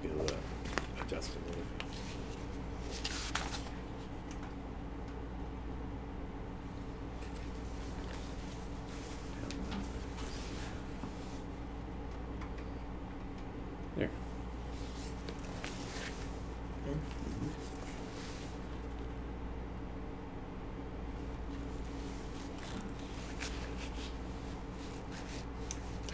be able to adjust it. a little. There.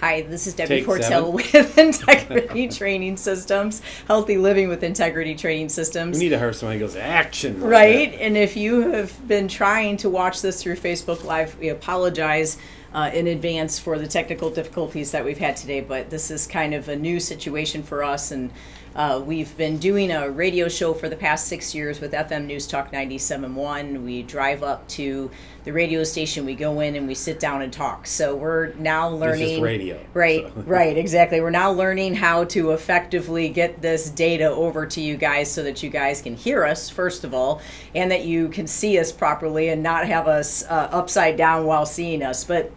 Hi, this is Debbie Take Portel seven. with Integrity Training Systems, Healthy Living with Integrity Training Systems. We need to have somebody who goes action. like Right, that. and if you have been trying to watch this through Facebook Live, we apologize uh, in advance for the technical difficulties that we've had today. But this is kind of a new situation for us, and uh, we've been doing a radio show for the past six years with FM News Talk 97.1. We drive up to the radio station, we go in, and we sit down and talk. So we're now learning radio, Right, so. right, exactly. We're now learning how to effectively get this data over to you guys so that you guys can hear us, first of all, and that you can see us properly and not have us uh, upside down while seeing us. But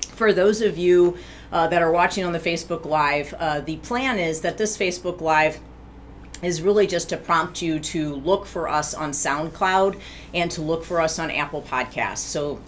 for those of you uh, that are watching on the Facebook Live, uh, the plan is that this Facebook Live is really just to prompt you to look for us on SoundCloud and to look for us on Apple Podcasts. So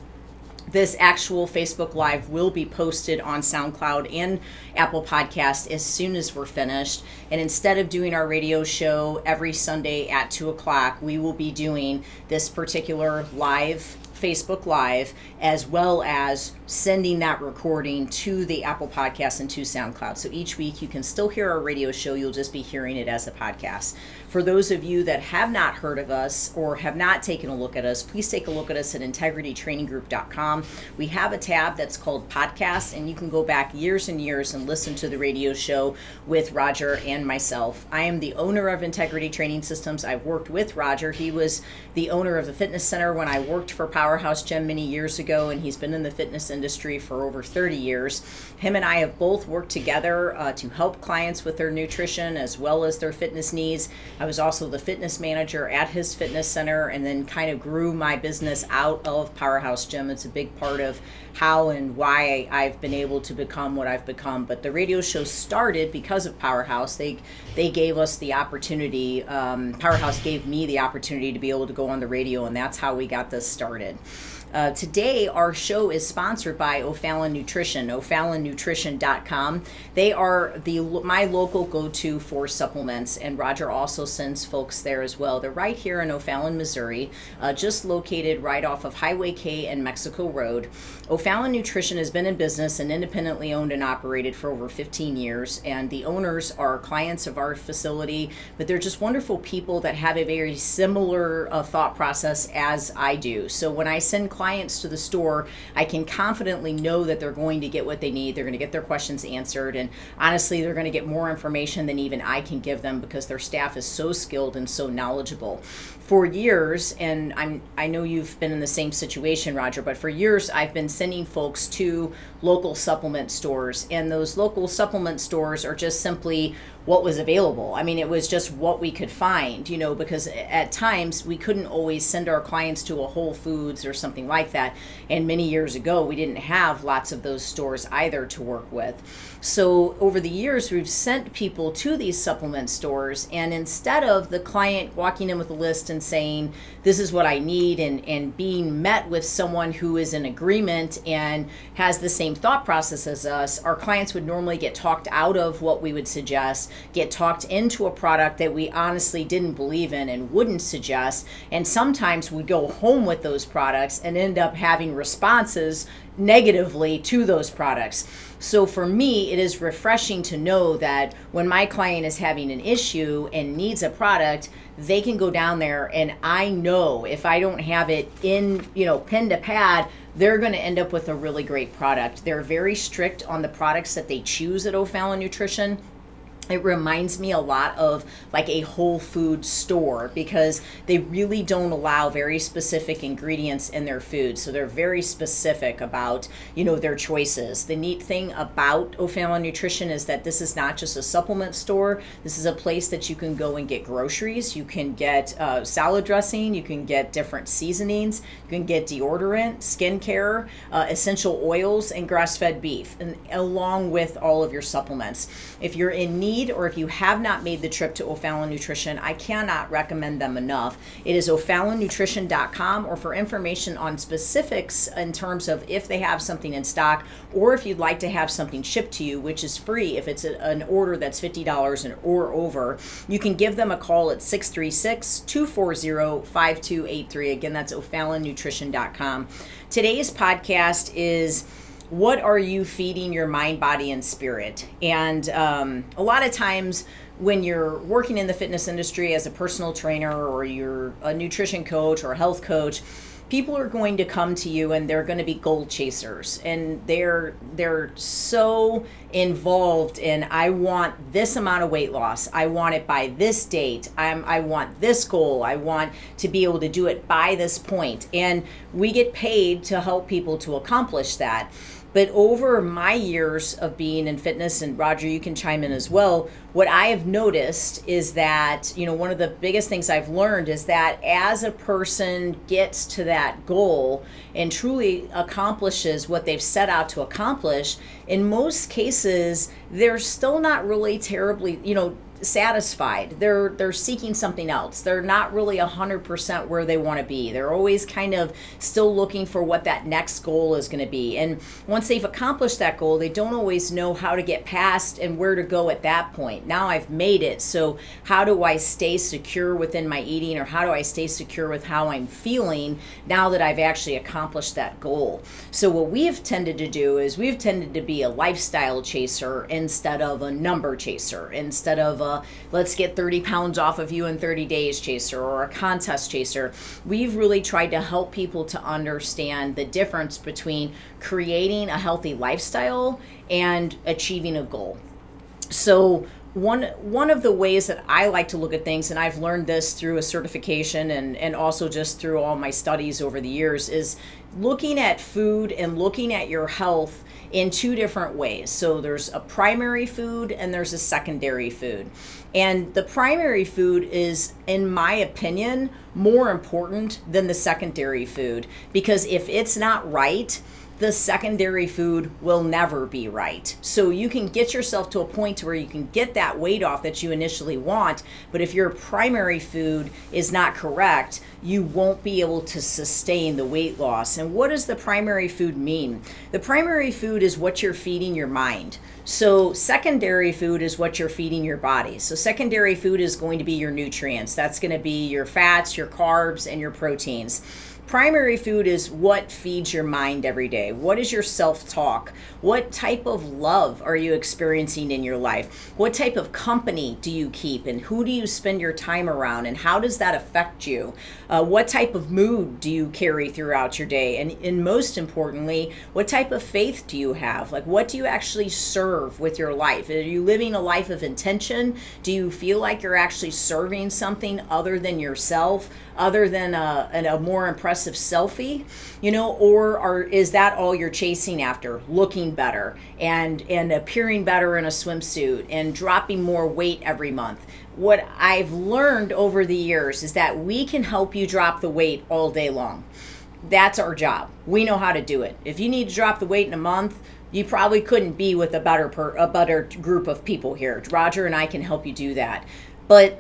this actual Facebook Live will be posted on SoundCloud and Apple Podcast as soon as we're finished. And instead of doing our radio show every Sunday at 2 o'clock, we will be doing this particular live Facebook Live, as well as sending that recording to the Apple Podcast and to SoundCloud. So each week you can still hear our radio show, you'll just be hearing it as a podcast. For those of you that have not heard of us or have not taken a look at us, please take a look at us at integritytraininggroup.com. We have a tab that's called podcasts, and you can go back years and years and listen to the radio show with Roger and myself. I am the owner of Integrity Training Systems. I've worked with Roger. He was the owner of the fitness center when I worked for Powerhouse Gym many years ago, and he's been in the fitness industry for over 30 years. Him and I have both worked together uh, to help clients with their nutrition as well as their fitness needs. I was also the fitness manager at his fitness center and then kind of grew my business out of Powerhouse Gym. It's a big part of how and why I've been able to become what I've become. But the radio show started because of Powerhouse. They they gave us the opportunity. Um, Powerhouse gave me the opportunity to be able to go on the radio, and that's how we got this started. Uh, today, our show is sponsored by O'Fallon Nutrition, o'fallonnutrition.com. They are the my local go-to for supplements, and Roger also sends folks there as well. They're right here in O'Fallon, Missouri, uh, just located right off of Highway K and Mexico Road. O'Fallon Nutrition has been in business and independently owned and operated for over 15 years, and the owners are clients of our facility, but they're just wonderful people that have a very similar uh, thought process as I do. So when I send clients to the store, I can confidently know that they're going to get what they need. They're going to get their questions answered, and honestly, they're going to get more information than even I can give them because their staff is so skilled and so knowledgeable. For years, and I'm I know you've been in the same situation, Roger, but for years I've been sending folks to local supplement stores, and those local supplement stores are just simply what was available. I mean, it was just what we could find, you know, because at times we couldn't always send our clients to a Whole Foods or something like that. And many years ago, we didn't have lots of those stores either to work with. So over the years, we've sent people to these supplement stores, and instead of the client walking in with a list and saying, This is what I need, and, and being met with someone who is in agreement and has the same thought process as us, our clients would normally get talked out of what we would suggest, get talked into a product that we honestly didn't believe in and wouldn't suggest, and sometimes we go home with those products and end up having responses negatively to those products. So for me, it is refreshing to know that when my client is having an issue and needs a product, they can go down there and I know if I don't have it in, you know, pen to pad, they're going to end up with a really great product. They're very strict on the products that they choose at O'Fallon Nutrition it reminds me a lot of like a whole food store because they really don't allow very specific ingredients in their food. So they're very specific about you know their choices. The neat thing about o'fallon nutrition is that this is not just a supplement store. This is a place that you can go and get groceries. You can get uh, salad dressing. You can get different seasonings. You can get deodorant skincare uh, essential oils and grass-fed beef and along with all of your supplements. If you're in need or if you have not made the trip to O'Fallon Nutrition, I cannot recommend them enough. It is o'fallonnutrition.com or for information on specifics in terms of if they have something in stock or if you'd like to have something shipped to you, which is free if it's an order that's $50 or over, you can give them a call at 636 240 5283. Again, that's o'fallonnutrition.com. Today's podcast is what are you feeding your mind, body, and spirit? And um, a lot of times, when you're working in the fitness industry as a personal trainer or you're a nutrition coach or a health coach, people are going to come to you and they're going to be goal chasers and they're they're so involved in I want this amount of weight loss. I want it by this date. I'm I want this goal. I want to be able to do it by this point. And we get paid to help people to accomplish that. But over my years of being in fitness, and Roger, you can chime in as well, what I have noticed is that, you know, one of the biggest things I've learned is that as a person gets to that goal and truly accomplishes what they've set out to accomplish, in most cases, they're still not really terribly, you know, satisfied. They're they're seeking something else. They're not really 100% where they want to be. They're always kind of still looking for what that next goal is going to be. And once they've accomplished that goal, they don't always know how to get past and where to go at that point. Now I've made it. So how do I stay secure within my eating or how do I stay secure with how I'm feeling now that I've actually accomplished that goal? So what we have tended to do is we've tended to be a lifestyle chaser instead of a number chaser, instead of a let's get 30 pounds off of you in 30 days chaser or a contest chaser. We've really tried to help people to understand the difference between creating a healthy lifestyle and achieving a goal. So, one one of the ways that I like to look at things, and I've learned this through a certification and and also just through all my studies over the years, is looking at food and looking at your health in two different ways. So there's a primary food and there's a secondary food. And the primary food is, in my opinion, more important than the secondary food because if it's not right, the secondary food will never be right. So you can get yourself to a point where you can get that weight off that you initially want, but if your primary food is not correct, you won't be able to sustain the weight loss. And what does the primary food mean? The primary food is what you're feeding your mind. So, secondary food is what you're feeding your body. So, secondary food is going to be your nutrients. That's going to be your fats, your carbs, and your proteins primary food is what feeds your mind every day. What is your self talk? What type of love are you experiencing in your life? What type of company do you keep? And who do you spend your time around? And how does that affect you? Uh, what type of mood do you carry throughout your day? And, and most importantly, what type of faith do you have? Like, what do you actually serve with your life? Are you living a life of intention? Do you feel like you're actually serving something other than yourself? other than a, a more impressive selfie you know or are is that all you're chasing after? Looking better and and appearing better in a swimsuit and dropping more weight every month. What i've learned over the years is that we can help you drop the weight all day long. That's our job. We know how to do it. If you need to drop the weight in a month you probably couldn't be with a better per, a better group of people here. Roger and i can help you do that. But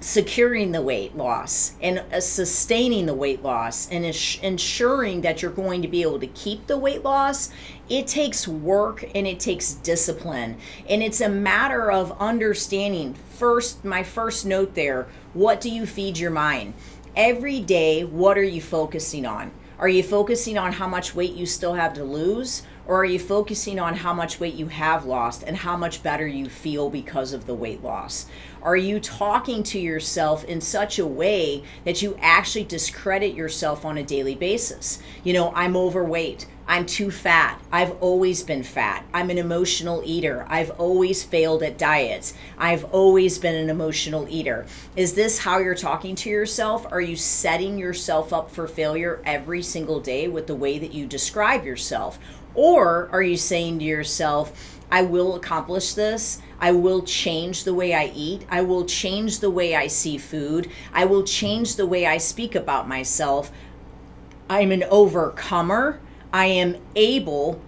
securing the weight loss and uh, sustaining the weight loss and ensuring that you're going to be able to keep the weight loss it takes work and it takes discipline. And it's a matter of understanding first my first note there what do you feed your mind? Every day what are you focusing on are you focusing on how much weight you still have to lose or are you focusing on how much weight you have lost and how much better you feel because of the weight loss? Are you talking to yourself in such a way that you actually discredit yourself on a daily basis? You know, I'm overweight. I'm too fat. I've always been fat. I'm an emotional eater. I've always failed at diets. I've always been an emotional eater. Is this how you're talking to yourself? Are you setting yourself up for failure every single day with the way that you describe yourself? Or are you saying to yourself, I will accomplish this. I will change the way I eat. I will change the way I see food. I will change the way I speak about myself. I'm an overcomer. I am able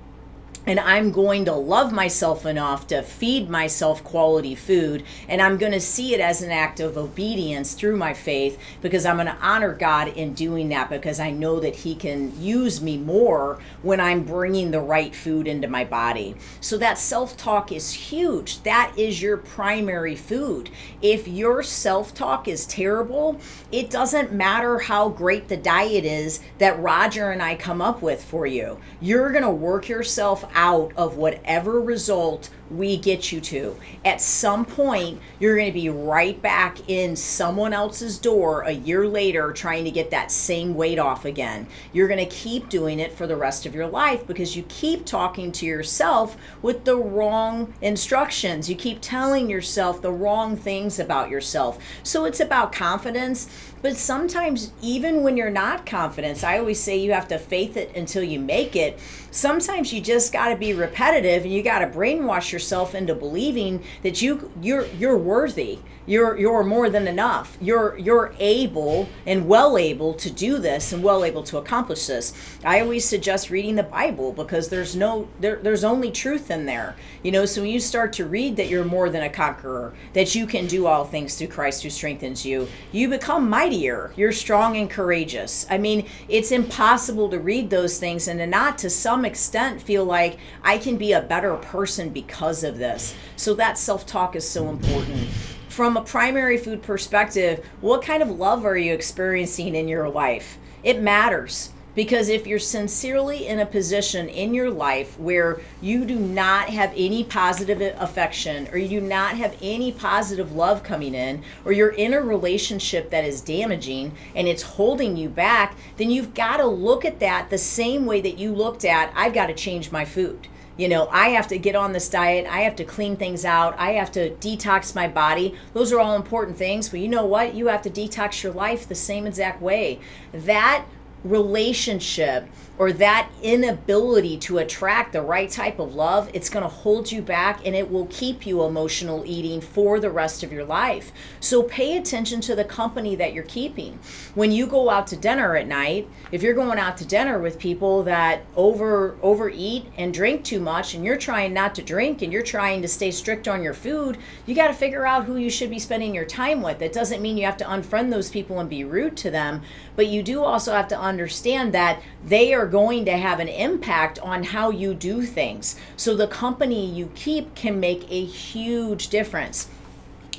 and I'm going to love myself enough to feed myself quality food. And I'm going to see it as an act of obedience through my faith because I'm going to honor God in doing that because I know that He can use me more when I'm bringing the right food into my body. So that self talk is huge. That is your primary food. If your self talk is terrible, it doesn't matter how great the diet is that Roger and I come up with for you. You're going to work yourself out of whatever result we get you to. At some point, you're going to be right back in someone else's door a year later trying to get that same weight off again. You're going to keep doing it for the rest of your life because you keep talking to yourself with the wrong instructions. You keep telling yourself the wrong things about yourself. So it's about confidence. But sometimes, even when you're not confident, I always say you have to faith it until you make it. Sometimes you just got to be repetitive and you got to brainwash yourself into believing that you you're you're worthy. You're you're more than enough. You're you're able and well able to do this and well able to accomplish this. I always suggest reading the bible because there's no there, there's only truth in there. You know so when you start to read that you're more than a conqueror that you can do all things through christ who strengthens you you become mightier. You're strong and courageous. I mean it's impossible to read those things and to not to some extent feel like i can be a better person because of this. So that self-talk is so important. From a primary food perspective, what kind of love are you experiencing in your life? It matters because if you're sincerely in a position in your life where you do not have any positive affection or you do not have any positive love coming in or you're in a relationship that is damaging and it's holding you back, then you've got to look at that the same way that you looked at I've got to change my food you know, I have to get on this diet. I have to clean things out. I have to detox my body. Those are all important things. But you know what? You have to detox your life the same exact way. That relationship or that inability to attract the right type of love, it's going to hold you back and it will keep you emotional eating for the rest of your life. So pay attention to the company that you're keeping. When you go out to dinner at night, if you're going out to dinner with people that over overeat and drink too much and you're trying not to drink and you're trying to stay strict on your food, you got to figure out who you should be spending your time with. That doesn't mean you have to unfriend those people and be rude to them, but you do also have to understand that they are going to have an impact on how you do things. So the company you keep can make a huge difference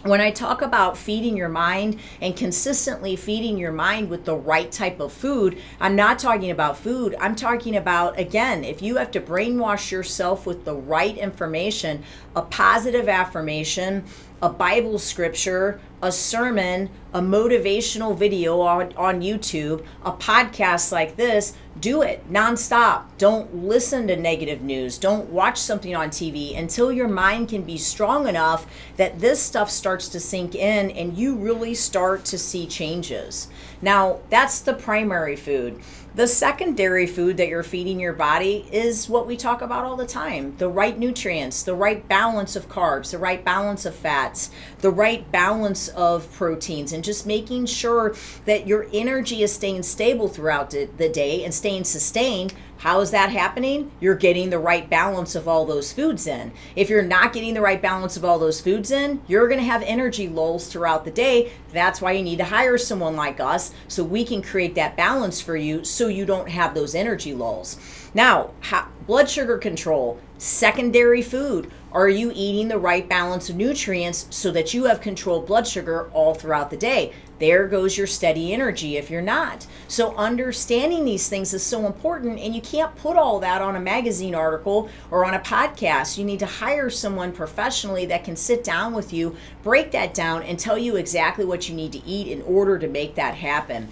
when I talk about feeding your mind and consistently feeding your mind with the right type of food, I'm not talking about food. I'm talking about, again, if you have to brainwash yourself with the right information, a positive affirmation, a Bible scripture, a sermon, a motivational video on, on YouTube, a podcast like this, do it nonstop. Don't listen to negative news. Don't watch something on TV until your mind can be strong enough that this stuff starts to sink in and you really start to see changes. Now, that's the primary food. The secondary food that you're feeding your body is what we talk about all the time. The right nutrients, the right balance of carbs, the right balance of fats, the right balance of proteins, and just making sure that your energy is staying stable throughout the, day and staying sustained how is that happening? You're getting the right balance of all those foods in. If you're not getting the right balance of all those foods in, you're going to have energy lulls throughout the day. That's why you need to hire someone like us so we can create that balance for you so you don't have those energy lulls. Now, how, blood sugar control, secondary food. Are you eating the right balance of nutrients so that you have controlled blood sugar all throughout the day? There goes your steady energy if you're not. So, understanding these things is so important, and you can't put all that on a magazine article or on a podcast. You need to hire someone professionally that can sit down with you, break that down, and tell you exactly what you need to eat in order to make that happen.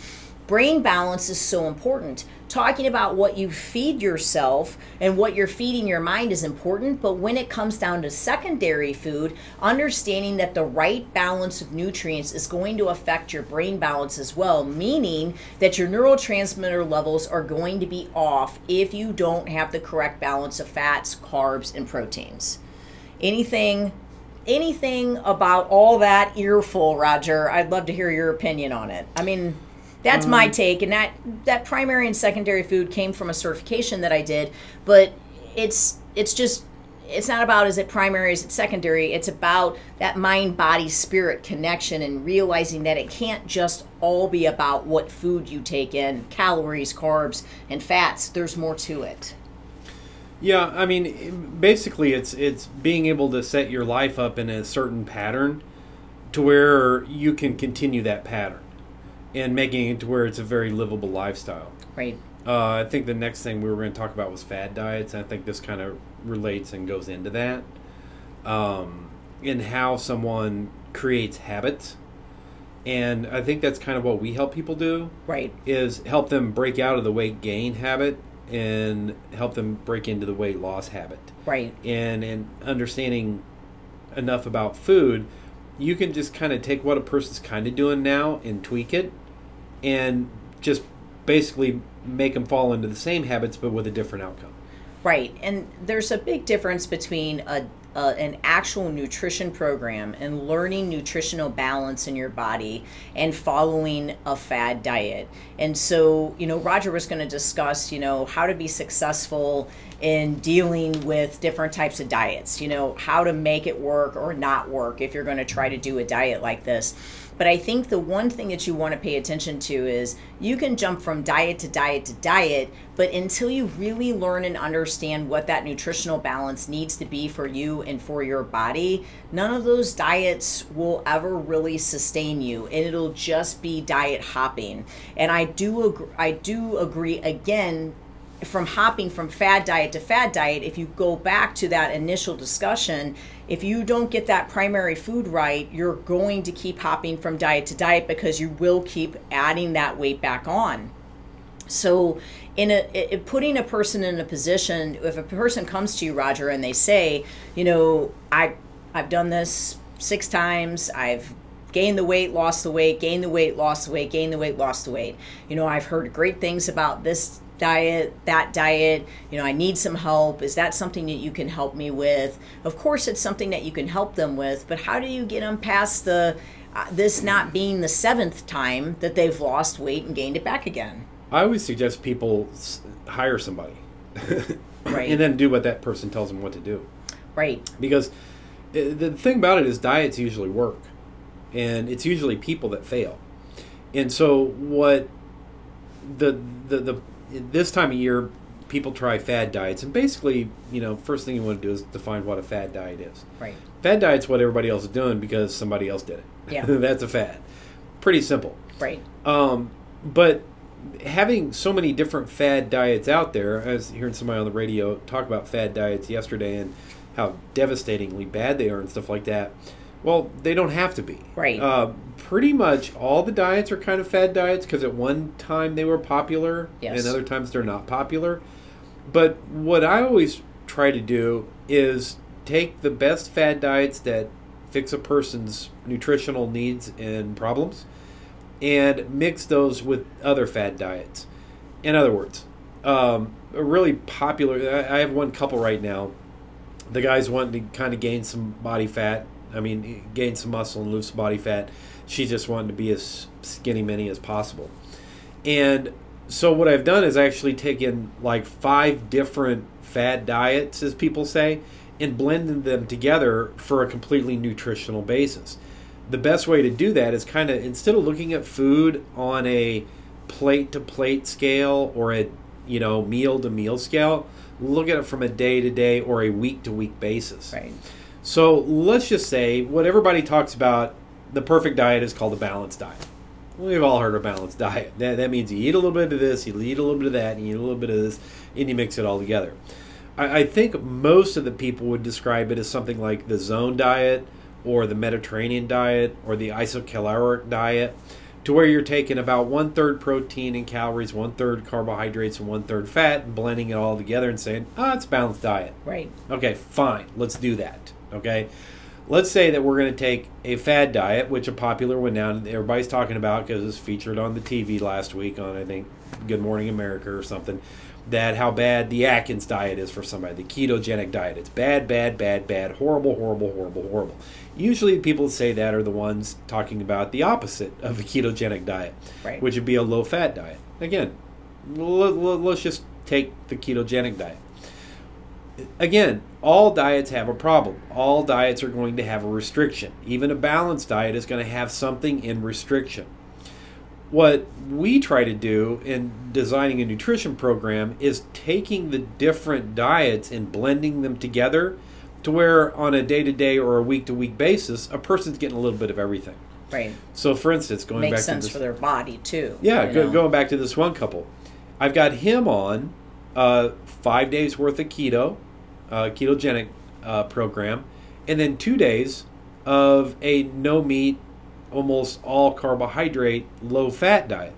Brain balance is so important talking about what you feed yourself and what you're feeding your mind is important, but when it comes down to secondary food, understanding that the right balance of nutrients is going to affect your brain balance as well, meaning that your neurotransmitter levels are going to be off if you don't have the correct balance of fats, carbs, and proteins. Anything anything about all that earful, Roger? I'd love to hear your opinion on it. I mean, that's um, my take, and that that primary and secondary food came from a certification that I did. But it's it's just it's not about is it primary is it secondary. It's about that mind body spirit connection and realizing that it can't just all be about what food you take in calories carbs and fats. There's more to it. Yeah, I mean, basically, it's it's being able to set your life up in a certain pattern to where you can continue that pattern and making it to where it's a very livable lifestyle. right Uh, I think the next thing we were going to talk about was fad diets. And I think this kind of relates and goes into that. Um, in how someone creates habits. And I think that's kind of what we help people do right is help them break out of the weight gain habit and help them break into the weight loss habit. right And and understanding enough about food, you can just kind of take what a person's kind of doing now and tweak it and just basically make them fall into the same habits but with a different outcome. Right, and there's a big difference between a, an actual nutrition program and learning nutritional balance in your body and following a fad diet. And so, you know, Roger was going to discuss, you know, how to be successful in dealing with different types of diets. You know, how to make it work or not work if you're going to try to do a diet like this. But I think the one thing that you want to pay attention to is you can jump from diet to diet to diet, but until you really learn and understand what that nutritional balance needs to be for you and for your body, none of those diets will ever really sustain you and it'll just be diet hopping. And I do agree, I do agree again from hopping from fad diet to fad diet, if you go back to that initial discussion, if you don't get that primary food right, you're going to keep hopping from diet to diet because you will keep adding that weight back on. So, in a it, putting a person in a position, if a person comes to you, Roger, and they say, you know, I I've done this six times, I've gained the weight, lost the weight, gained the weight, lost the weight, gained the weight, lost the weight. You know, I've heard great things about this diet, that diet, you know, I need some help. Is that something that you can help me with? Of course, it's something that you can help them with, but how do you get them past the uh, this not being the seventh time that they've lost weight and gained it back again? I always suggest people s- hire somebody Right. and then do what that person tells them what to do. Right. because uh, the thing about it is diets usually work and it's usually people that fail and so what the the, the this time of year people try fad diets and basically you know first thing you want to do is define what a fad diet is Right. fad diet's what everybody else is doing because somebody else did it Yeah. that's a fad pretty simple Right. um, but having so many different fad diets out there, I was hearing somebody on the radio talk about fad diets yesterday and how devastatingly bad they are and stuff like that. Well, they don't have to be. Right. Uh, pretty much all the diets are kind of fad diets because at one time they were popular Yes. and other times they're not popular. But what I always try to do is take the best fad diets that fix a person's nutritional needs and problems and mix those with other fad diets. In other words, um, a really popular, I have one couple right now. The guy's wanting to kind of gain some body fat. I mean, gain some muscle and lose some body fat. She's just wanted to be as skinny mini as possible. And so what I've done is actually taken like five different fad diets, as people say, and blended them together for a completely nutritional basis. The best way to do that is kind of instead of looking at food on a plate to plate scale or a you know meal to meal scale, look at it from a day to day or a week to week basis. Right. So let's just say what everybody talks about the perfect diet is called a balanced diet. We've all heard of a balanced diet. That, that means you eat a little bit of this, you eat a little bit of that, and you eat a little bit of this, and you mix it all together. I, I think most of the people would describe it as something like the zone diet or the Mediterranean diet or the isocaloric diet, to where you're taking about one third protein and calories, one third carbohydrates, and one third fat, and blending it all together and saying, ah, it's a balanced diet. Right. Okay, fine. Let's do that. Okay. Let's say that we're going to take a fad diet, which a popular one now everybody's talking about because it's featured on the TV last week on I think Good Morning America or something. That how bad the Atkins diet is for somebody, the ketogenic diet. It's bad, bad, bad, bad, horrible, horrible, horrible, horrible. Usually, people that say that are the ones talking about the opposite of a ketogenic diet, Right. which would be a low fat diet. Again, let's just take the ketogenic diet again, all diets have a problem. All diets are going to have a restriction. Even a balanced diet is going to have something in restriction. What we try to do in designing a nutrition program is taking the different diets and blending them together to where on a day to day or a week to week basis, a person's getting a little bit of everything. Right. So, for instance, going Makes back sense to this, for their body too. yeah, go, going back to this one couple, I've got him on uh, five days worth of keto, uh, ketogenic uh, program, and then two days of a no meat, almost all carbohydrate, low fat diet.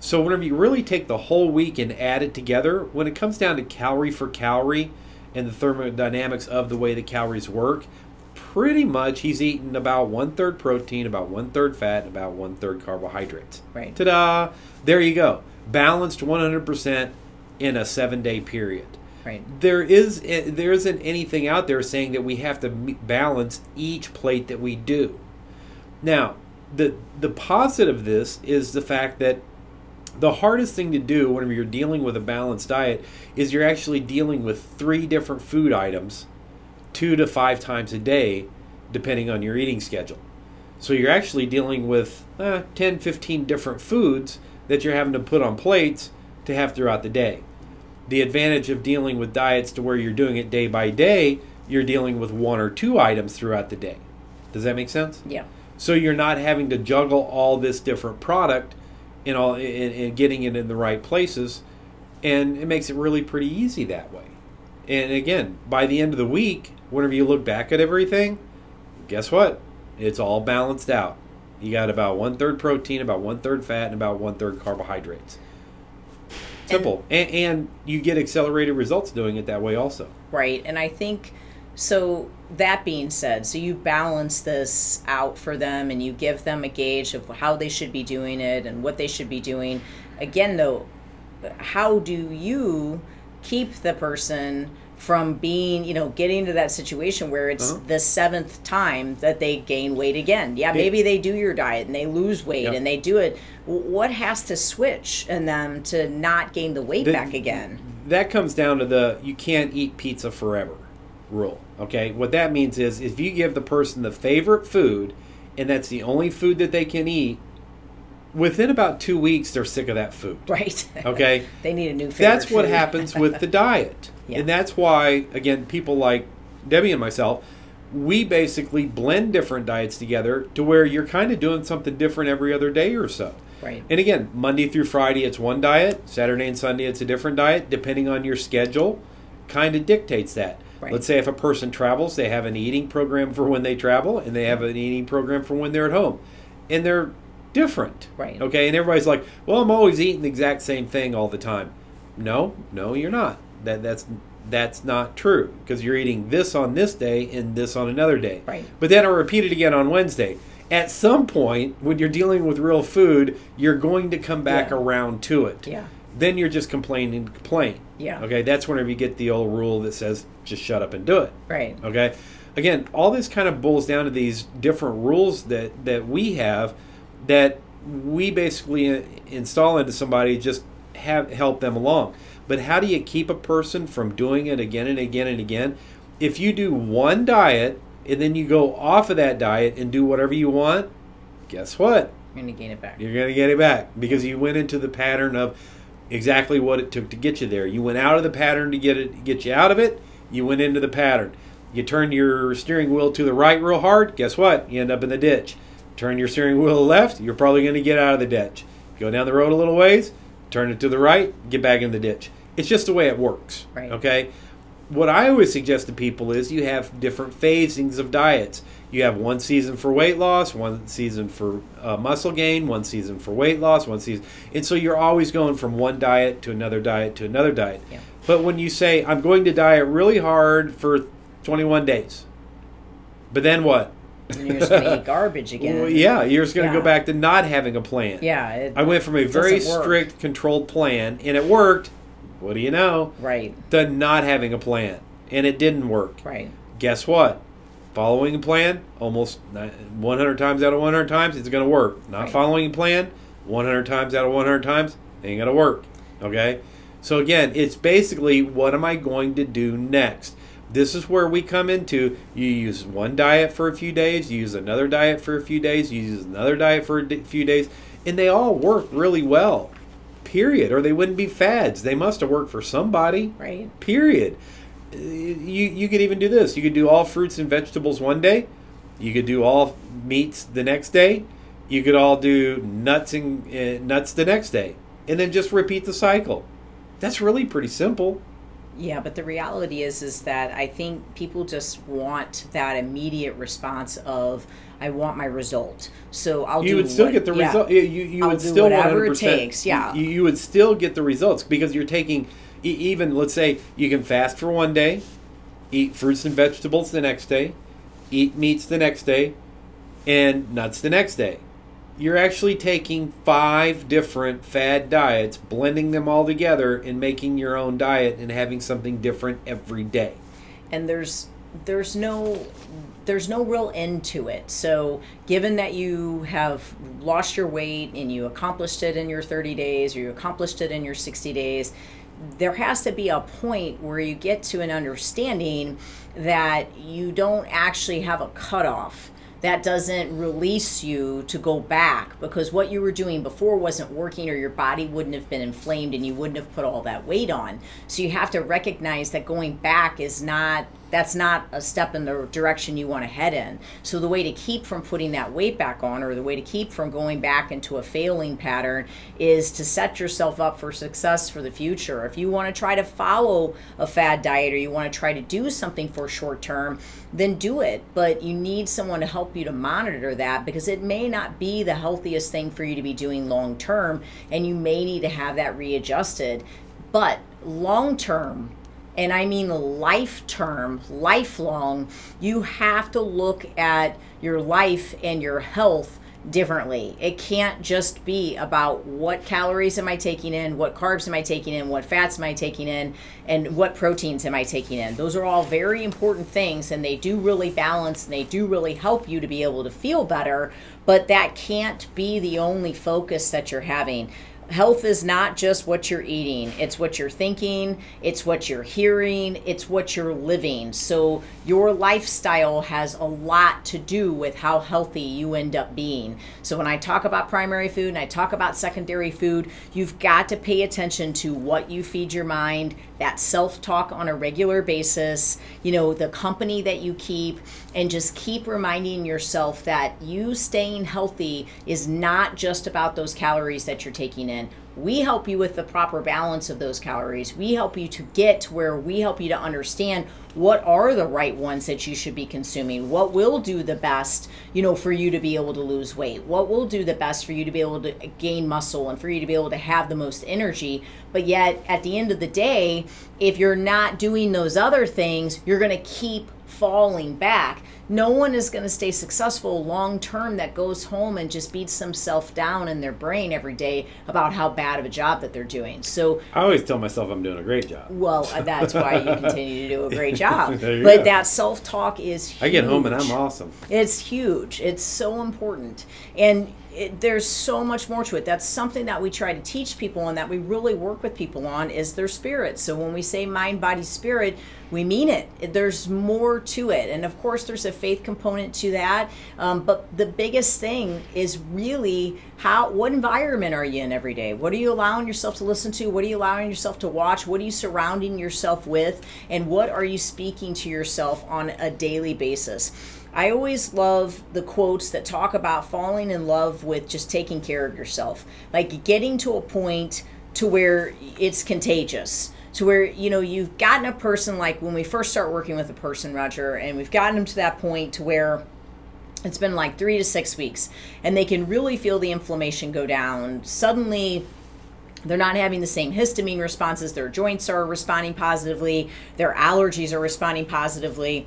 So whenever you really take the whole week and add it together, when it comes down to calorie for calorie and the thermodynamics of the way the calories work, pretty much he's eating about one third protein, about one third fat, about one third carbohydrates. Right. Ta-da! There you go. Balanced 100% in a seven-day period. Right. There is eh, there isn't anything out there saying that we have to balance each plate that we do. Now, the the positive of this is the fact that the hardest thing to do whenever you're dealing with a balanced diet is you're actually dealing with three different food items, two to five times a day, depending on your eating schedule. So you're actually dealing with uh, 10, 15 different foods that you're having to put on plates to have throughout the day. The advantage of dealing with diets to where you're doing it day by day, you're dealing with one or two items throughout the day. Does that make sense? Yeah. So you're not having to juggle all this different product and all and, and getting it in the right places, and it makes it really pretty easy that way. And again, by the end of the week, whenever you look back at everything, guess what? It's all balanced out. You got about one third protein, about one third fat, and about one third carbohydrates. Simple, and, and you get accelerated results doing it that way also. Right. And I think so that being said, so you balance this out for them and you give them a gauge of how they should be doing it and what they should be doing. Again though, how do you keep the person from being, you know, getting to that situation where it's Uh-huh. the seventh time that they gain weight again? Yeah, maybe they do your diet and they lose weight Yep. and they do it. What has to switch in them to not gain the weight The- back again? that comes down to the you can't eat pizza forever rule. Okay, what that means is if you give the person the favorite food, and that's the only food that they can eat, within about two weeks they're sick of that food. Right. Okay, they need a new favorite that's what food. happens with the diet, Yeah. and that's why again people like Debbie and myself. We basically blend different diets together to where you're kind of doing something different every other day or so. Right. And again, Monday through Friday it's one diet, Saturday and Sunday it's a different diet, depending on your schedule, kind of dictates that. Right. Let's say if a person travels, they have an eating program for when they travel, and they have an eating program for when they're at home. And they're different. Right. Okay, and everybody's like, Well, I'm always eating the exact same thing all the time. No, no, you're not. That that's that's not true because you're eating this on this day and this on another day. Right. But then I'll repeat it again on Wednesday. At some point, when you're dealing with real food, you're going to come back Yeah. around to it. Yeah. Then you're just complaining and complain. Yeah. Okay, that's whenever you get the old rule that says just shut up and do it. Right. Okay. Again, all this kind of boils down to these different rules that that we have that we basically uh, install into somebody just have help them along. But how do you keep a person from doing it again and again and again? If you do one diet and then you go off of that diet and do whatever you want, guess what? You're gonna gain it back. You're going to get it back because you went into the pattern of exactly what it took to get you there. You went out of the pattern to get it get you out of it. You went into the pattern. You turn your steering wheel to the right real hard. Guess what? You end up in the ditch. Turn your steering wheel left. You're probably going to get out of the ditch. Go down the road a little ways. Turn it to the right. Get back in the ditch. It's just the way it works. Right. Okay. What I always suggest to people is you have different phasings of diets. You have one season for weight loss, one season for uh, muscle gain, one season for weight loss, one season, and so you're always going from one diet to another diet to another diet. Yeah. But when you say I'm going to diet really hard for 21 days, but then what? And you're just gonna eat garbage again. Well, yeah, you're just going to Yeah. go back to not having a plan. Yeah. It, I went from a very strict, controlled plan, and it worked. What do you know? Right. To not having a plan, and it didn't work. Right. Guess what? Following a plan, almost 100 times out of 100 times, it's going to work. Not Right. following a plan, 100 times out of 100 times, ain't going to work. Okay? So again, it's basically what am I going to do next? This is where we come into you use one diet for a few days, you use another diet for a few days, you use another diet for a few days, and they all work really well. Period. Or they wouldn't be fads. They must have worked for somebody. Right. Period. You you could even do this. You could do all fruits and vegetables one day. You could do all meats the next day. You could all do nuts and uh, nuts the next day, and then just repeat the cycle. That's really pretty simple. Yeah, but the reality is is that I think people just want that immediate response of I want my result. So I'll you do would still what- get the yeah. result. You, you, I'll would still whatever it 100%, takes, yeah. You, you would still get the results because you're taking even let's say you can fast for one day, eat fruits and vegetables the next day, eat meats the next day, and nuts the next day. You're actually taking five different fad diets, blending them all together, and making your own diet and having something different every day. and there's there's no there's no real end to it. So, given that you have lost your weight and you accomplished it in your 30 days or you accomplished it in your 60 days, there has to be a point where you get to an understanding that you don't actually have a cutoff. That doesn't release you to go back because what you were doing before wasn't working or your body wouldn't have been inflamed and you wouldn't have put all that weight on. So you have to recognize that going back is not that's not a step in the direction you want to head in. So the way to keep from putting that weight back on or the way to keep from going back into a failing pattern is to set yourself up for success for the future. If you want to try to follow a fad diet or you want to try to do something for short term, then do it. But you need someone to help you to monitor that because it may not be the healthiest thing for you to be doing long term and you may need to have that readjusted. But long term, and I mean life term, lifelong, you have to look at your life and your health differently. It can't just be about what calories am I taking in, what carbs am I taking in, what fats am I taking in, and what proteins am I taking in. Those are all very important things and they do really balance and they do really help you to be able to feel better, but that can't be the only focus that you're having health is not just what you're eating it's what you're thinking it's what you're hearing it's what you're living. So your lifestyle has a lot to do with how healthy you end up being. So when i talk about primary food and i talk about secondary food you've got to pay attention to what you feed your mind that self-talk on a regular basis you know the company that you keep and just keep reminding yourself that you staying healthy is not just about those calories that you're taking in we help you with the proper balance of those calories. We help you to get to where we help you to understand what are the right ones that you should be consuming. What will do the best, you know, for you to be able to lose weight? What will do the best for you to be able to gain muscle and for you to be able to have the most energy? But yet, at the end of the day, if you're not doing those other things, you're going to keep falling back. No one is going to stay successful long term that goes home and just beats themselves down in their brain every day about how bad of a job that they're doing. So, I always tell myself I'm doing a great job. well, uh, that's why you continue to do a great job. But go. that self talk is huge. I get home and I'm awesome. It's huge. It's so important. And it, there's so much more to it. That's something that we try to teach people and that we really work with people on is their spirit. So when we say mind, body, spirit, we mean it. There's more to it. And of course, there's a faith component to that. Um, but the biggest thing is really how, what environment are you in every day? What are you allowing yourself to listen to? What are you allowing yourself to watch? What are you surrounding yourself with? And what are you speaking to yourself on a daily basis? I always love the quotes that talk about falling in love with just taking care of yourself, like getting to a point to where it's contagious. To where you know you've gotten a person like when we first start working with a person, Roger, and we've gotten them to that point to where it's been like three to six weeks, and they can really feel the inflammation go down. Suddenly, they're not having the same histamine responses. Their joints are responding positively. Their allergies are responding positively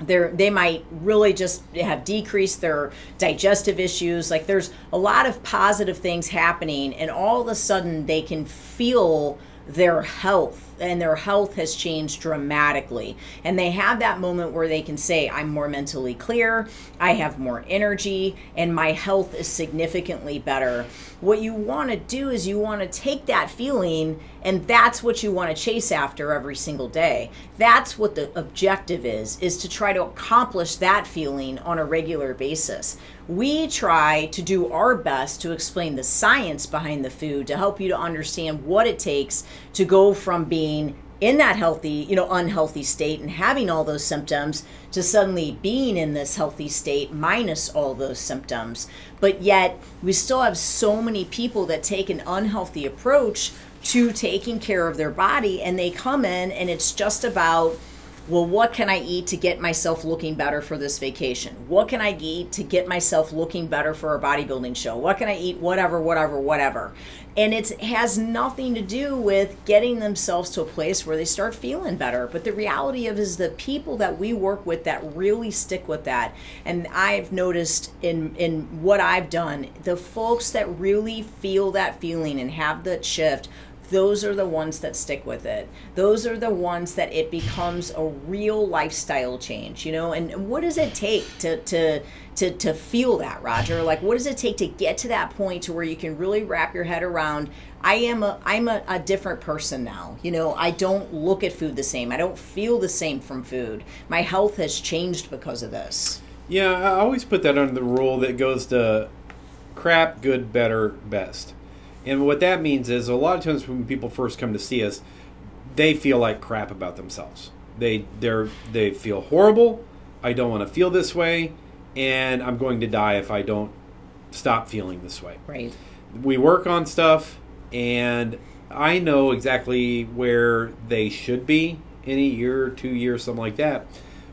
they're, they might really just have decreased their digestive issues. Like there's a lot of positive things happening, and all of a sudden they can feel their health and their health has changed dramatically. And they have that moment where they can say, I'm more mentally clear, I have more energy, and my health is significantly better. What you want to do is you want to take that feeling, and that's what you want to chase after every single day. That's what the objective is, is to try to accomplish that feeling on a regular basis. We try to do our best to explain the science behind the food to help you to understand what it takes to go from being in that healthy, you know, unhealthy state and having all those symptoms to suddenly being in this healthy state minus all those symptoms. But yet, we still have so many people that take an unhealthy approach to taking care of their body and they come in and it's just about well, what can I eat to get myself looking better for this vacation? What can I eat to get myself looking better for a bodybuilding show? What can I eat? Whatever, whatever, whatever. And it has nothing to do with getting themselves to a place where they start feeling better. But the reality of is the people that we work with that really stick with that. And I've noticed in in what I've done, the folks that really feel that feeling and have that shift those are the ones that stick with it. Those are the ones that it becomes a real lifestyle change, you know? And what does it take to to to to feel that, Roger? Like what does it take to get to that point to where you can really wrap your head around I am a I'm a, a different person now. You know, I don't look at food the same. I don't feel the same from food. My health has changed because of this. Yeah, I always put that under the rule that goes to crap, good, better, best. And what that means is a lot of times when people first come to see us, they feel like crap about themselves. They they're they feel horrible. I don't want to feel this way, and I'm going to die if I don't stop feeling this way. Right. We work on stuff, and I know exactly where they should be in a year, two years, something like that.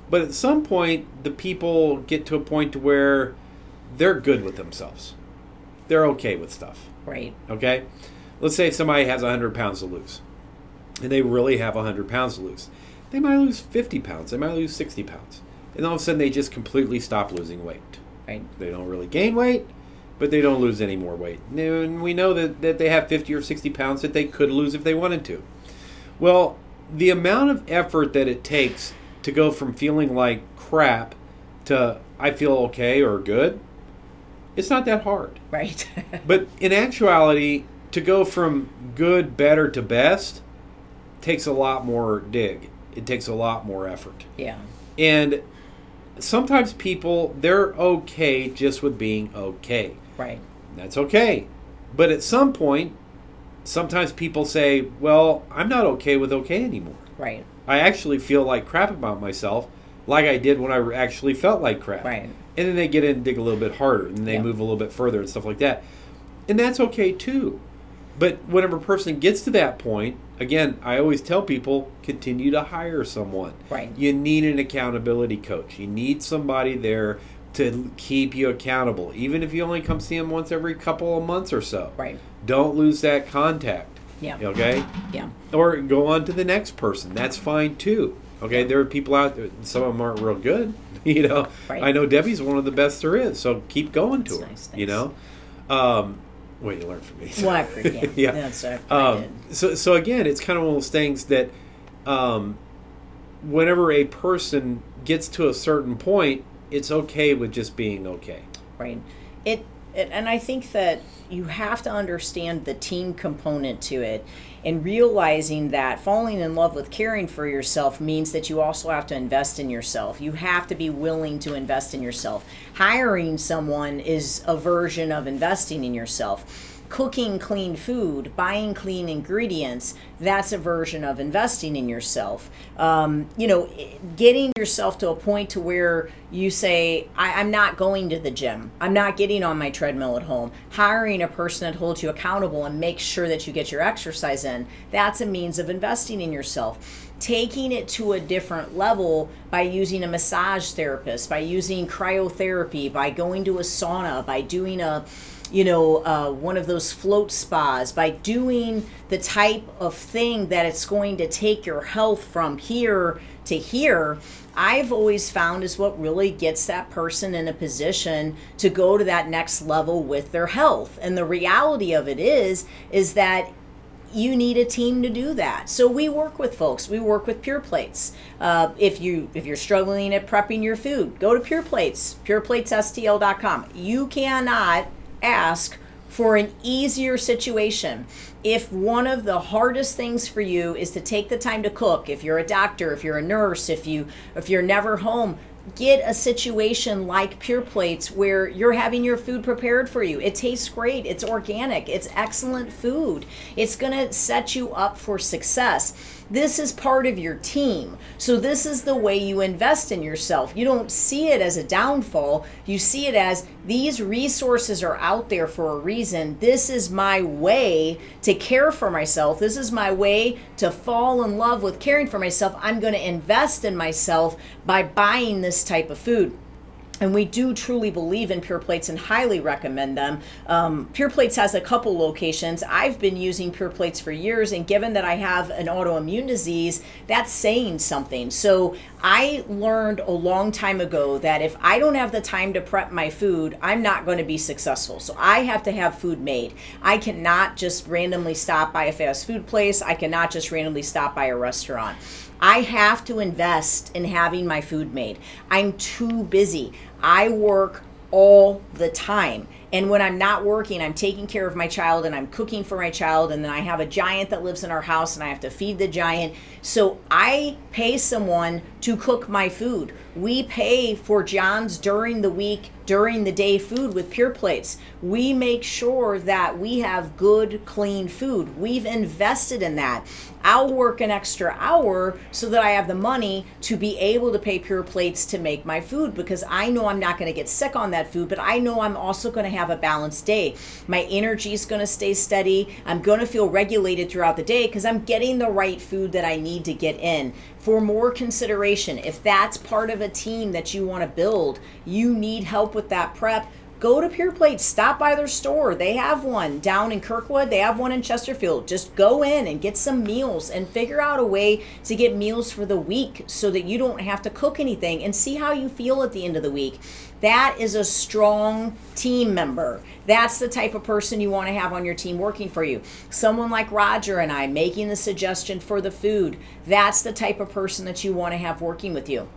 But at some point, the people get to a point to where they're good with themselves. They're okay with stuff. Right. Okay? Let's say somebody has 100 pounds to lose, and they really have 100 pounds to lose. They might lose 50 pounds, they might lose 60 pounds. And all of a sudden, they just completely stop losing weight. Right. They don't really gain weight, but they don't lose any more weight. And we know that, that they have 50 or 60 pounds that they could lose if they wanted to. Well, the amount of effort that it takes to go from feeling like crap to I feel okay or good it's not that hard. Right. but in actuality, to go from good, better to best takes a lot more dig. It takes a lot more effort. Yeah. And sometimes people, they're okay just with being okay. Right. That's okay. But at some point, sometimes people say, well, I'm not okay with okay anymore. Right. I actually feel like crap about myself, like I did when I actually felt like crap. Right. And then they get in and dig a little bit harder and they move a little bit further and stuff like that. And that's okay too. But whenever a person gets to that point again i always tell people continue to hire someone. Right. You need an accountability coach. You need somebody there to keep you accountable even if you only come see them once every couple of months or so. Right. Don't lose that contact. Yeah. Okay? Yeah. Or go on to the next person. That's fine too okay there are people out there some of them aren't real good you know, right. I know Debbie's one of the best there is, so keep going to her. Nice, you know, um, what you learn from me. Well, I yeah, yeah. That's um, so so again, it's kind of one of those things that, um, whenever a person gets to a certain point, it's okay with just being okay. Right. It and I think that you have to understand the team component to it and realizing that falling in love with caring for yourself means that you also have to invest in yourself. You have to be willing to invest in yourself. Hiring someone is a version of investing in yourself cooking clean food, buying clean ingredients, that's a version of investing in yourself. Um, you know, getting yourself to a point to where you say, I, am not going to the gym. I'm not getting on my treadmill at home. Hiring a person that holds you accountable and makes sure that you get your exercise in, that's a means of investing in yourself taking it to a different level by using a massage therapist, by using cryotherapy, by going to a sauna, by doing a you know, uh, one of those float spas, by doing the type of thing that it's going to take your health from here to here, I've always found is what really gets that person in a position to go to that next level with their health. And the reality of it is, is that you need a team to do that. So we work with folks. We work with Pure Plates. Uh, if you if you're struggling at prepping your food, go to Pure Plates, PurePlatesSTL.com. You cannot ask for an easier situation. If one of the hardest things for you is to take the time to cook, if you're a doctor, if you're a nurse, if you if you're never home, get a situation like Pure Plates where you're having your food prepared for you. It tastes great, it's organic, it's excellent food. It's going to set you up for success. This is part of your team. So, this is the way you invest in yourself. You don't see it as a downfall, you see it as these resources are out there for a reason. This is my way to care for myself. This is my way to fall in love with caring for myself. I'm going to invest in myself by buying this type of food and we do truly believe in Pure Plates and highly recommend them. Um, Pure Plates has a couple locations. I've been using Pure Plates for years, and given that I have an autoimmune disease, that's saying something. So I learned a long time ago that if I don't have the time to prep my food, I'm not going to be successful. So I have to have food made. I cannot just randomly stop by a fast food place, I cannot just randomly stop by a restaurant. I have to invest in having my food made. I'm too busy. I work all the time. And when I'm not working, I'm taking care of my child and I'm cooking for my child. And then I have a giant that lives in our house and I have to feed the giant. So I pay someone to cook my food. We pay for John's during the week, during the day food with Pure Plates. We make sure that we have good, clean food. We've invested in that. I'll work an extra hour so that I have the money to be able to pay Pure Plates to make my food because I know I'm not going to get sick on that food, but I know I'm also going to have a balanced day. My energy is going to stay steady. I'm going to feel regulated throughout the day because I'm getting the right food that I need to get in. For more consideration, if that's part of a team that you want to build, you need help with that prep go to Pure Plate, stop by their store. They have one down in Kirkwood, they have one in Chesterfield. Just go in and get some meals and figure out a way to get meals for the week so that you don't have to cook anything and see how you feel at the end of the week. That is a strong team member. That's the type of person you want to have on your team working for you. Someone like Roger and I making the suggestion for the food. That's the type of person that you want to have working with you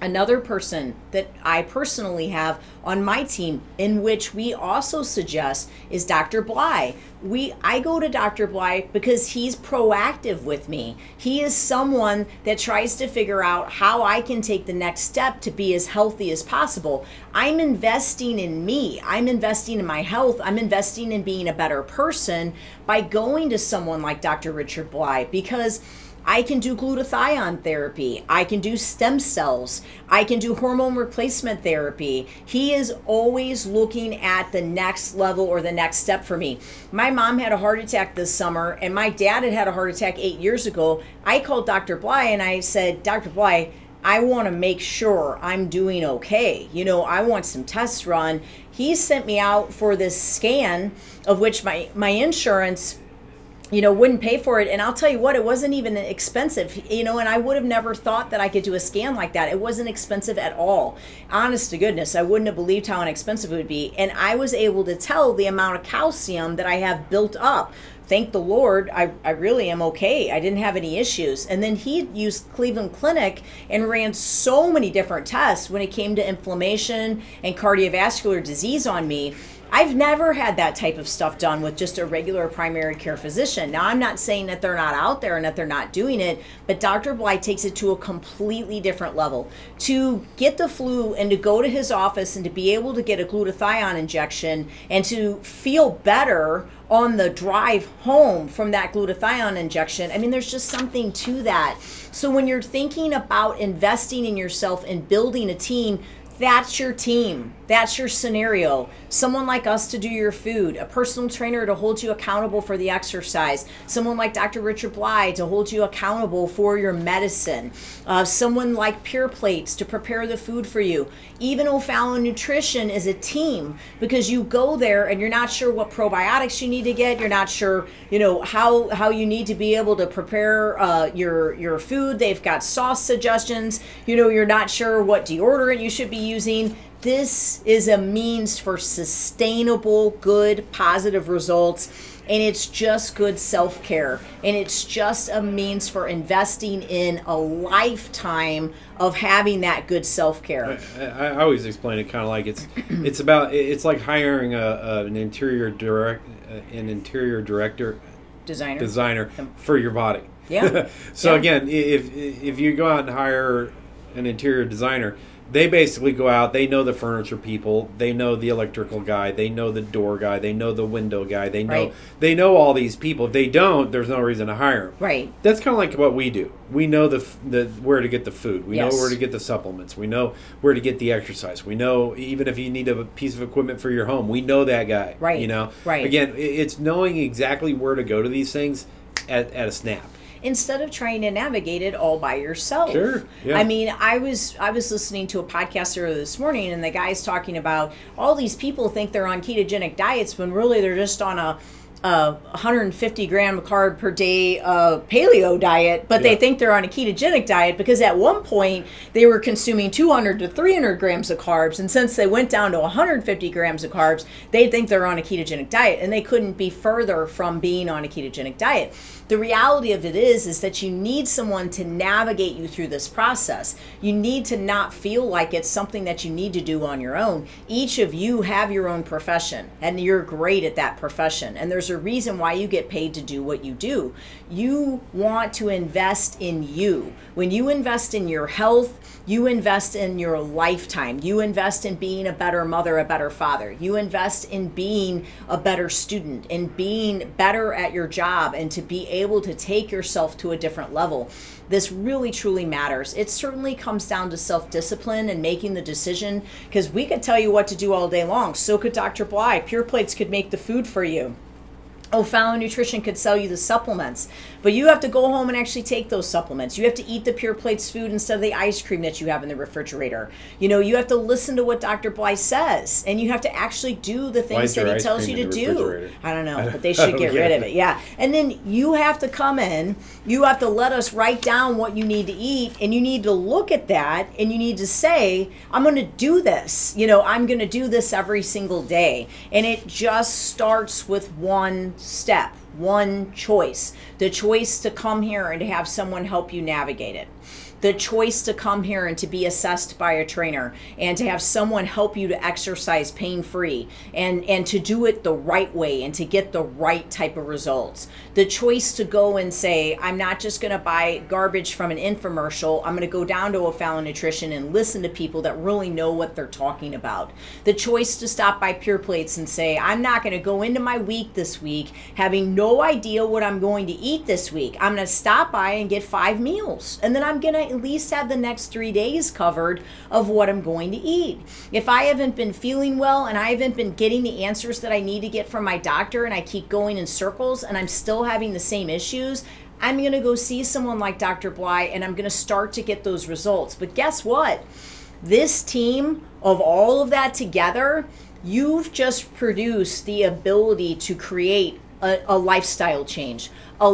another person that I personally have on my team in which we also suggest is Dr. Bly. We I go to Dr. Bly because he's proactive with me. He is someone that tries to figure out how I can take the next step to be as healthy as possible. I'm investing in me. I'm investing in my health. I'm investing in being a better person by going to someone like Dr. Richard Bly because I can do glutathione therapy. I can do stem cells. I can do hormone replacement therapy. He is always looking at the next level or the next step for me. My mom had a heart attack this summer, and my dad had had a heart attack eight years ago. I called Dr. Bly and I said, Dr. Bly, I want to make sure I'm doing okay. You know, I want some tests run. He sent me out for this scan, of which my, my insurance you know wouldn't pay for it. And i'll tell you what it wasn't even expensive. You know and i would have never thought that i could do a scan like that. It wasn't expensive at all. Honest to goodness i wouldn't have believed how inexpensive it would be. And i was able to tell the amount of calcium that i have built up. Thank the lord i, I really am okay. I didn't have any issues. And then he used cleveland clinic and ran so many different tests when it came to inflammation and cardiovascular disease on me I've never had that type of stuff done with just a regular primary care physician. Now, I'm not saying that they're not out there and that they're not doing it, but Dr. Bly takes it to a completely different level. To get the flu and to go to his office and to be able to get a glutathione injection and to feel better on the drive home from that glutathione injection, I mean, there's just something to that. So, when you're thinking about investing in yourself and building a team, that's your team. That's your scenario. Someone like us to do your food, a personal trainer to hold you accountable for the exercise, someone like Dr. Richard Bly to hold you accountable for your medicine, uh, someone like Pure Plates to prepare the food for you. Even O'Fallon Nutrition is a team because you go there and you're not sure what probiotics you need to get. You're not sure, you know, how how you need to be able to prepare uh, your your food. They've got sauce suggestions. You know, you're not sure what deodorant you should be using this is a means for sustainable, good, positive results. And it's just good self care. And it's just a means for investing in a lifetime of having that good self care. I, I, always explain it kind of like it's it's about it's like hiring a, a an interior direct an interior director designer designer for your body. Yeah. so Yeah. again, if if you go out and hire an interior designer, they basically go out. They know the furniture people. They know the electrical guy. They know the door guy. They know the window guy. They know Right. they know all these people. If they don't, there's no reason to hire them. Right. That's kind of like what we do. We know the the where to get the food. We Yes. know where to get the supplements. We know where to get the exercise. We know even if you need a piece of equipment for your home, we know that guy. Right. You know. Right. Again, it's knowing exactly where to go to these things at, at a snap. Instead of trying to navigate it all by yourself. Sure, yeah. I mean, I was I was listening to a podcast earlier this morning, and the guy's talking about all these people think they're on ketogenic diets when really they're just on a. Uh, 150 gram carb per day uh, paleo diet, but they think they're on a ketogenic diet because at one point they were consuming 200 to 300 grams of carbs, and since they went down to 150 grams of carbs, they think they're on a ketogenic diet, and they couldn't be further from being on a ketogenic diet. The reality of it is, is that you need someone to navigate you through this process. You need to not feel like it's something that you need to do on your own. Each of you have your own profession, and you're great at that profession. And there's a reason why you get paid to do what you do. You want to invest in you. When you invest in your health, you invest in your lifetime. You invest in being a better mother, a better father. You invest in being a better student and being better at your job and to be able to take yourself to a different level. This really truly matters. It certainly comes down to self discipline and making the decision because we could tell you what to do all day long. So could Dr. Bly. Pure Plates could make the food for you. O'Fallon Nutrition could sell you the supplements, but you have to go home and actually take those supplements. You have to eat the Pure Plates food instead of the ice cream that you have in the refrigerator. You know, you have to listen to what Dr. Bly says, and you have to actually do the things that he tells you to do. I don't know, but they should get rid of it. it. Yeah. And then you have to come in, you have to let us write down what you need to eat, and you need to look at that, and you need to say, I'm going to do this. You know, I'm going to do this every single day. And it just starts with one step, one choice. The choice to come here and to have someone help you navigate it the choice to come here and to be assessed by a trainer and to have someone help you to exercise pain free and and to do it the right way and to get the right type of results. The choice to go and say i'm not just going to buy garbage from an infomercial. I'm going to go down to O'Fallon nutrition and listen to people that really know what they're talking about. The choice to stop by pure plates and say i'm not going to go into my week this week having no idea what i'm going to eat this week. I'm going to stop by and get five meals and then i'm going to at least have the next three days covered of what I'm going to eat. If I haven't been feeling well and I haven't been getting the answers that I need to get from my doctor and I keep going in circles and I'm still having the same issues, I'm going to go see someone like Dr. Bly and I'm going to start to get those results. But guess what? This team of all of that together, you've just produced the ability to create a, a lifestyle change, a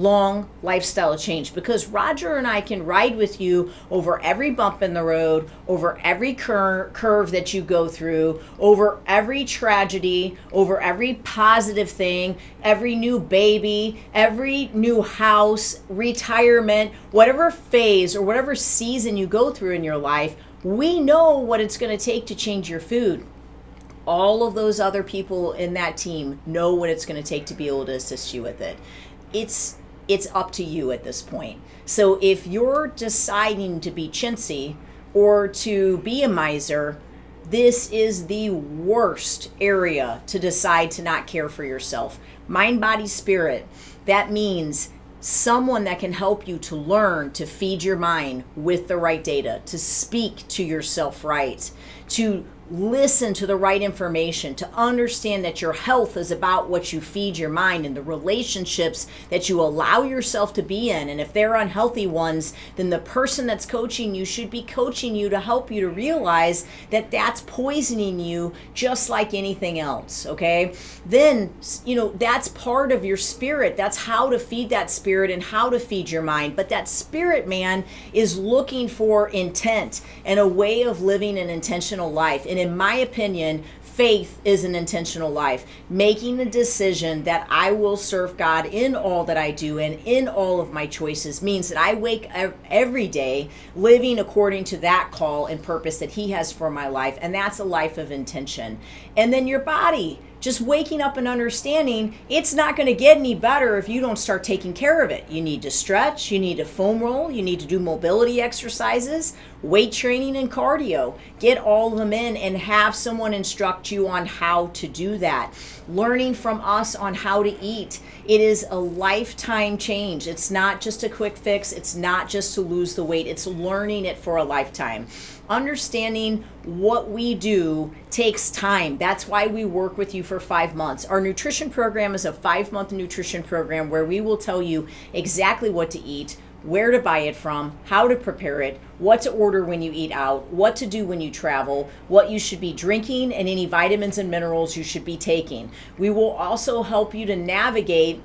lifelong lifestyle change. Because Roger and I can ride with you over every bump in the road, over every cur- curve that you go through, over every tragedy, over every positive thing, every new baby, every new house, retirement, whatever phase or whatever season you go through in your life. We know what it's going to take to change your food all of those other people in that team know what it's going to take to be able to assist you with it. It's it's up to you at this point. So if you're deciding to be chintzy or to be a miser, this is the worst area to decide to not care for yourself. Mind, body, spirit. That means someone that can help you to learn to feed your mind with the right data, to speak to yourself right, to listen to the right information, to understand that your health is about what you feed your mind and the relationships that you allow yourself to be in. And if they're unhealthy ones, then the person that's coaching you should be coaching you to help you to realize that that's poisoning you just like anything else. Okay. Then, you know, that's part of your spirit. That's how to feed that spirit and how to feed your mind. But that spirit, man, is looking for intent and a way of living an intentional life. And in my opinion, faith is an intentional life. Making the decision that I will serve God in all that I do and in all of my choices means that I wake every day living according to that call and purpose that He has for my life. And that's a life of intention. And then your body just waking up and understanding it's not going to get any better if you don't start taking care of it. You need to stretch, you need to foam roll, you need to do mobility exercises, weight training, and cardio. Get all of them in and have someone instruct you on how to do that. Learning from us on how to eat. It is a lifetime change. It's not just a quick fix, it's not just to lose the weight, it's learning it for a lifetime understanding what we do takes time. That's why we work with you for five months. Our nutrition program is a five month nutrition program where we will tell you exactly what to eat, where to buy it from, how to prepare it, what to order when you eat out, what to do when you travel, what you should be drinking, and any vitamins and minerals you should be taking. We will also help you to navigate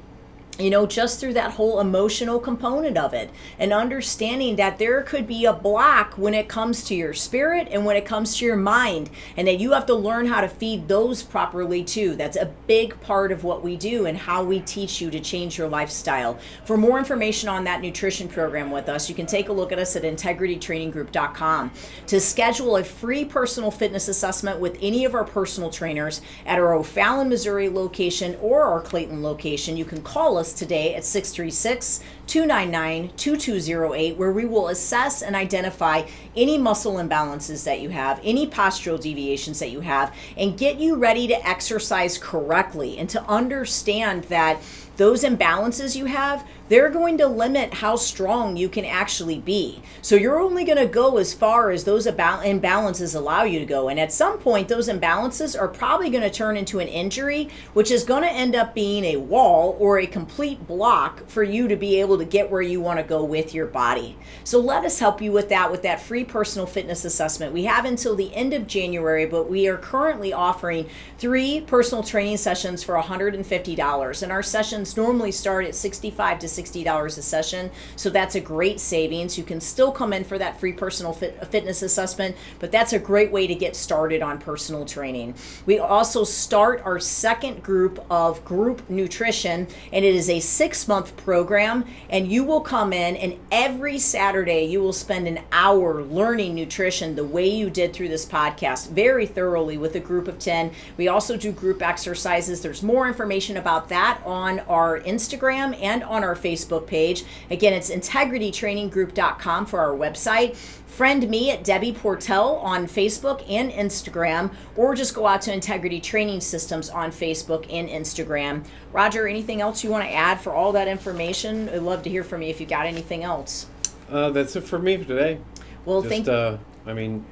you know, just through that whole emotional component of it and understanding that there could be a block when it comes to your spirit and when it comes to your mind, and that you have to learn how to feed those properly too. That's a big part of what we do and how we teach you to change your lifestyle. For more information on that nutrition program with us, you can take a look at us at integritytraininggroup.com. To schedule a free personal fitness assessment with any of our personal trainers at our O'Fallon, Missouri location or our Clayton location, you can call us us today at 636 299 2208, where we will assess and identify any muscle imbalances that you have, any postural deviations that you have, and get you ready to exercise correctly and to understand that those imbalances you have, they're going to limit how strong you can actually be. So you're only going to go as far as those about imbalances allow you to go. And at some point, those imbalances are probably going to turn into an injury, which is going to end up being a wall or a complete block for you to be able to get where you want to go with your body. So let us help you with that with that free personal fitness assessment. We have until the end of January, but we are currently offering three personal training sessions for $150. And our sessions normally start at 65 to $60 a session. So that's a great savings. You can still come in for that free personal fit, uh, fitness assessment, but that's a great way to get started on personal training. We also start our second group of group nutrition, and it is a six month program. And you will come in, and every Saturday you will spend an hour learning nutrition the way you did through this podcast very thoroughly with a group of 10. We also do group exercises. There's more information about that on our Instagram and on our Facebook page. Again, it's integritytraininggroup.com for our website. Friend me at Debbie Portell on Facebook and Instagram, or just go out to Integrity Training Systems on Facebook and Instagram. Roger, anything else you want to add for all that information? I'd love to hear from you if you got anything else. Uh, that's it for me for today. Well, just, thank. Uh, I mean,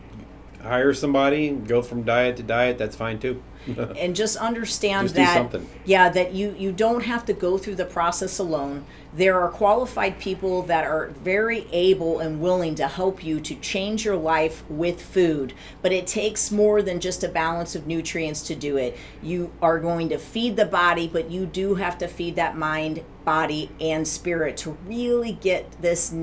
hire somebody, go from diet to diet. That's fine too. and just understand just that yeah that you you don't have to go through the process alone. There are qualified people that are very able and willing to help you to change your life with food but it takes more than just a balance of nutrients to do it. You are going to feed the body but you do have to feed that mind body and spirit to really get this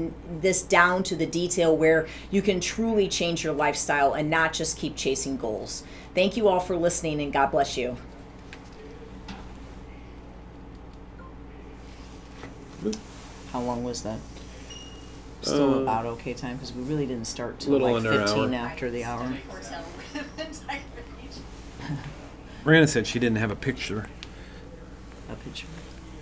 this down to the detail where you can truly change your lifestyle and not just keep chasing goals Thank you all for listening and God bless you. How long was that? Still uh, about okay time because we really didn't start till like 15 after the hour. Brandon said she didn't have a picture. A picture?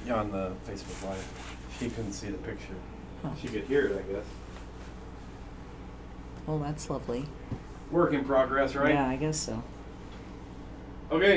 Yeah, on the Facebook Live. She couldn't see the picture. Huh. She could hear it, I guess. Well, that's lovely. Work in progress, right? Yeah, I guess so. Okay.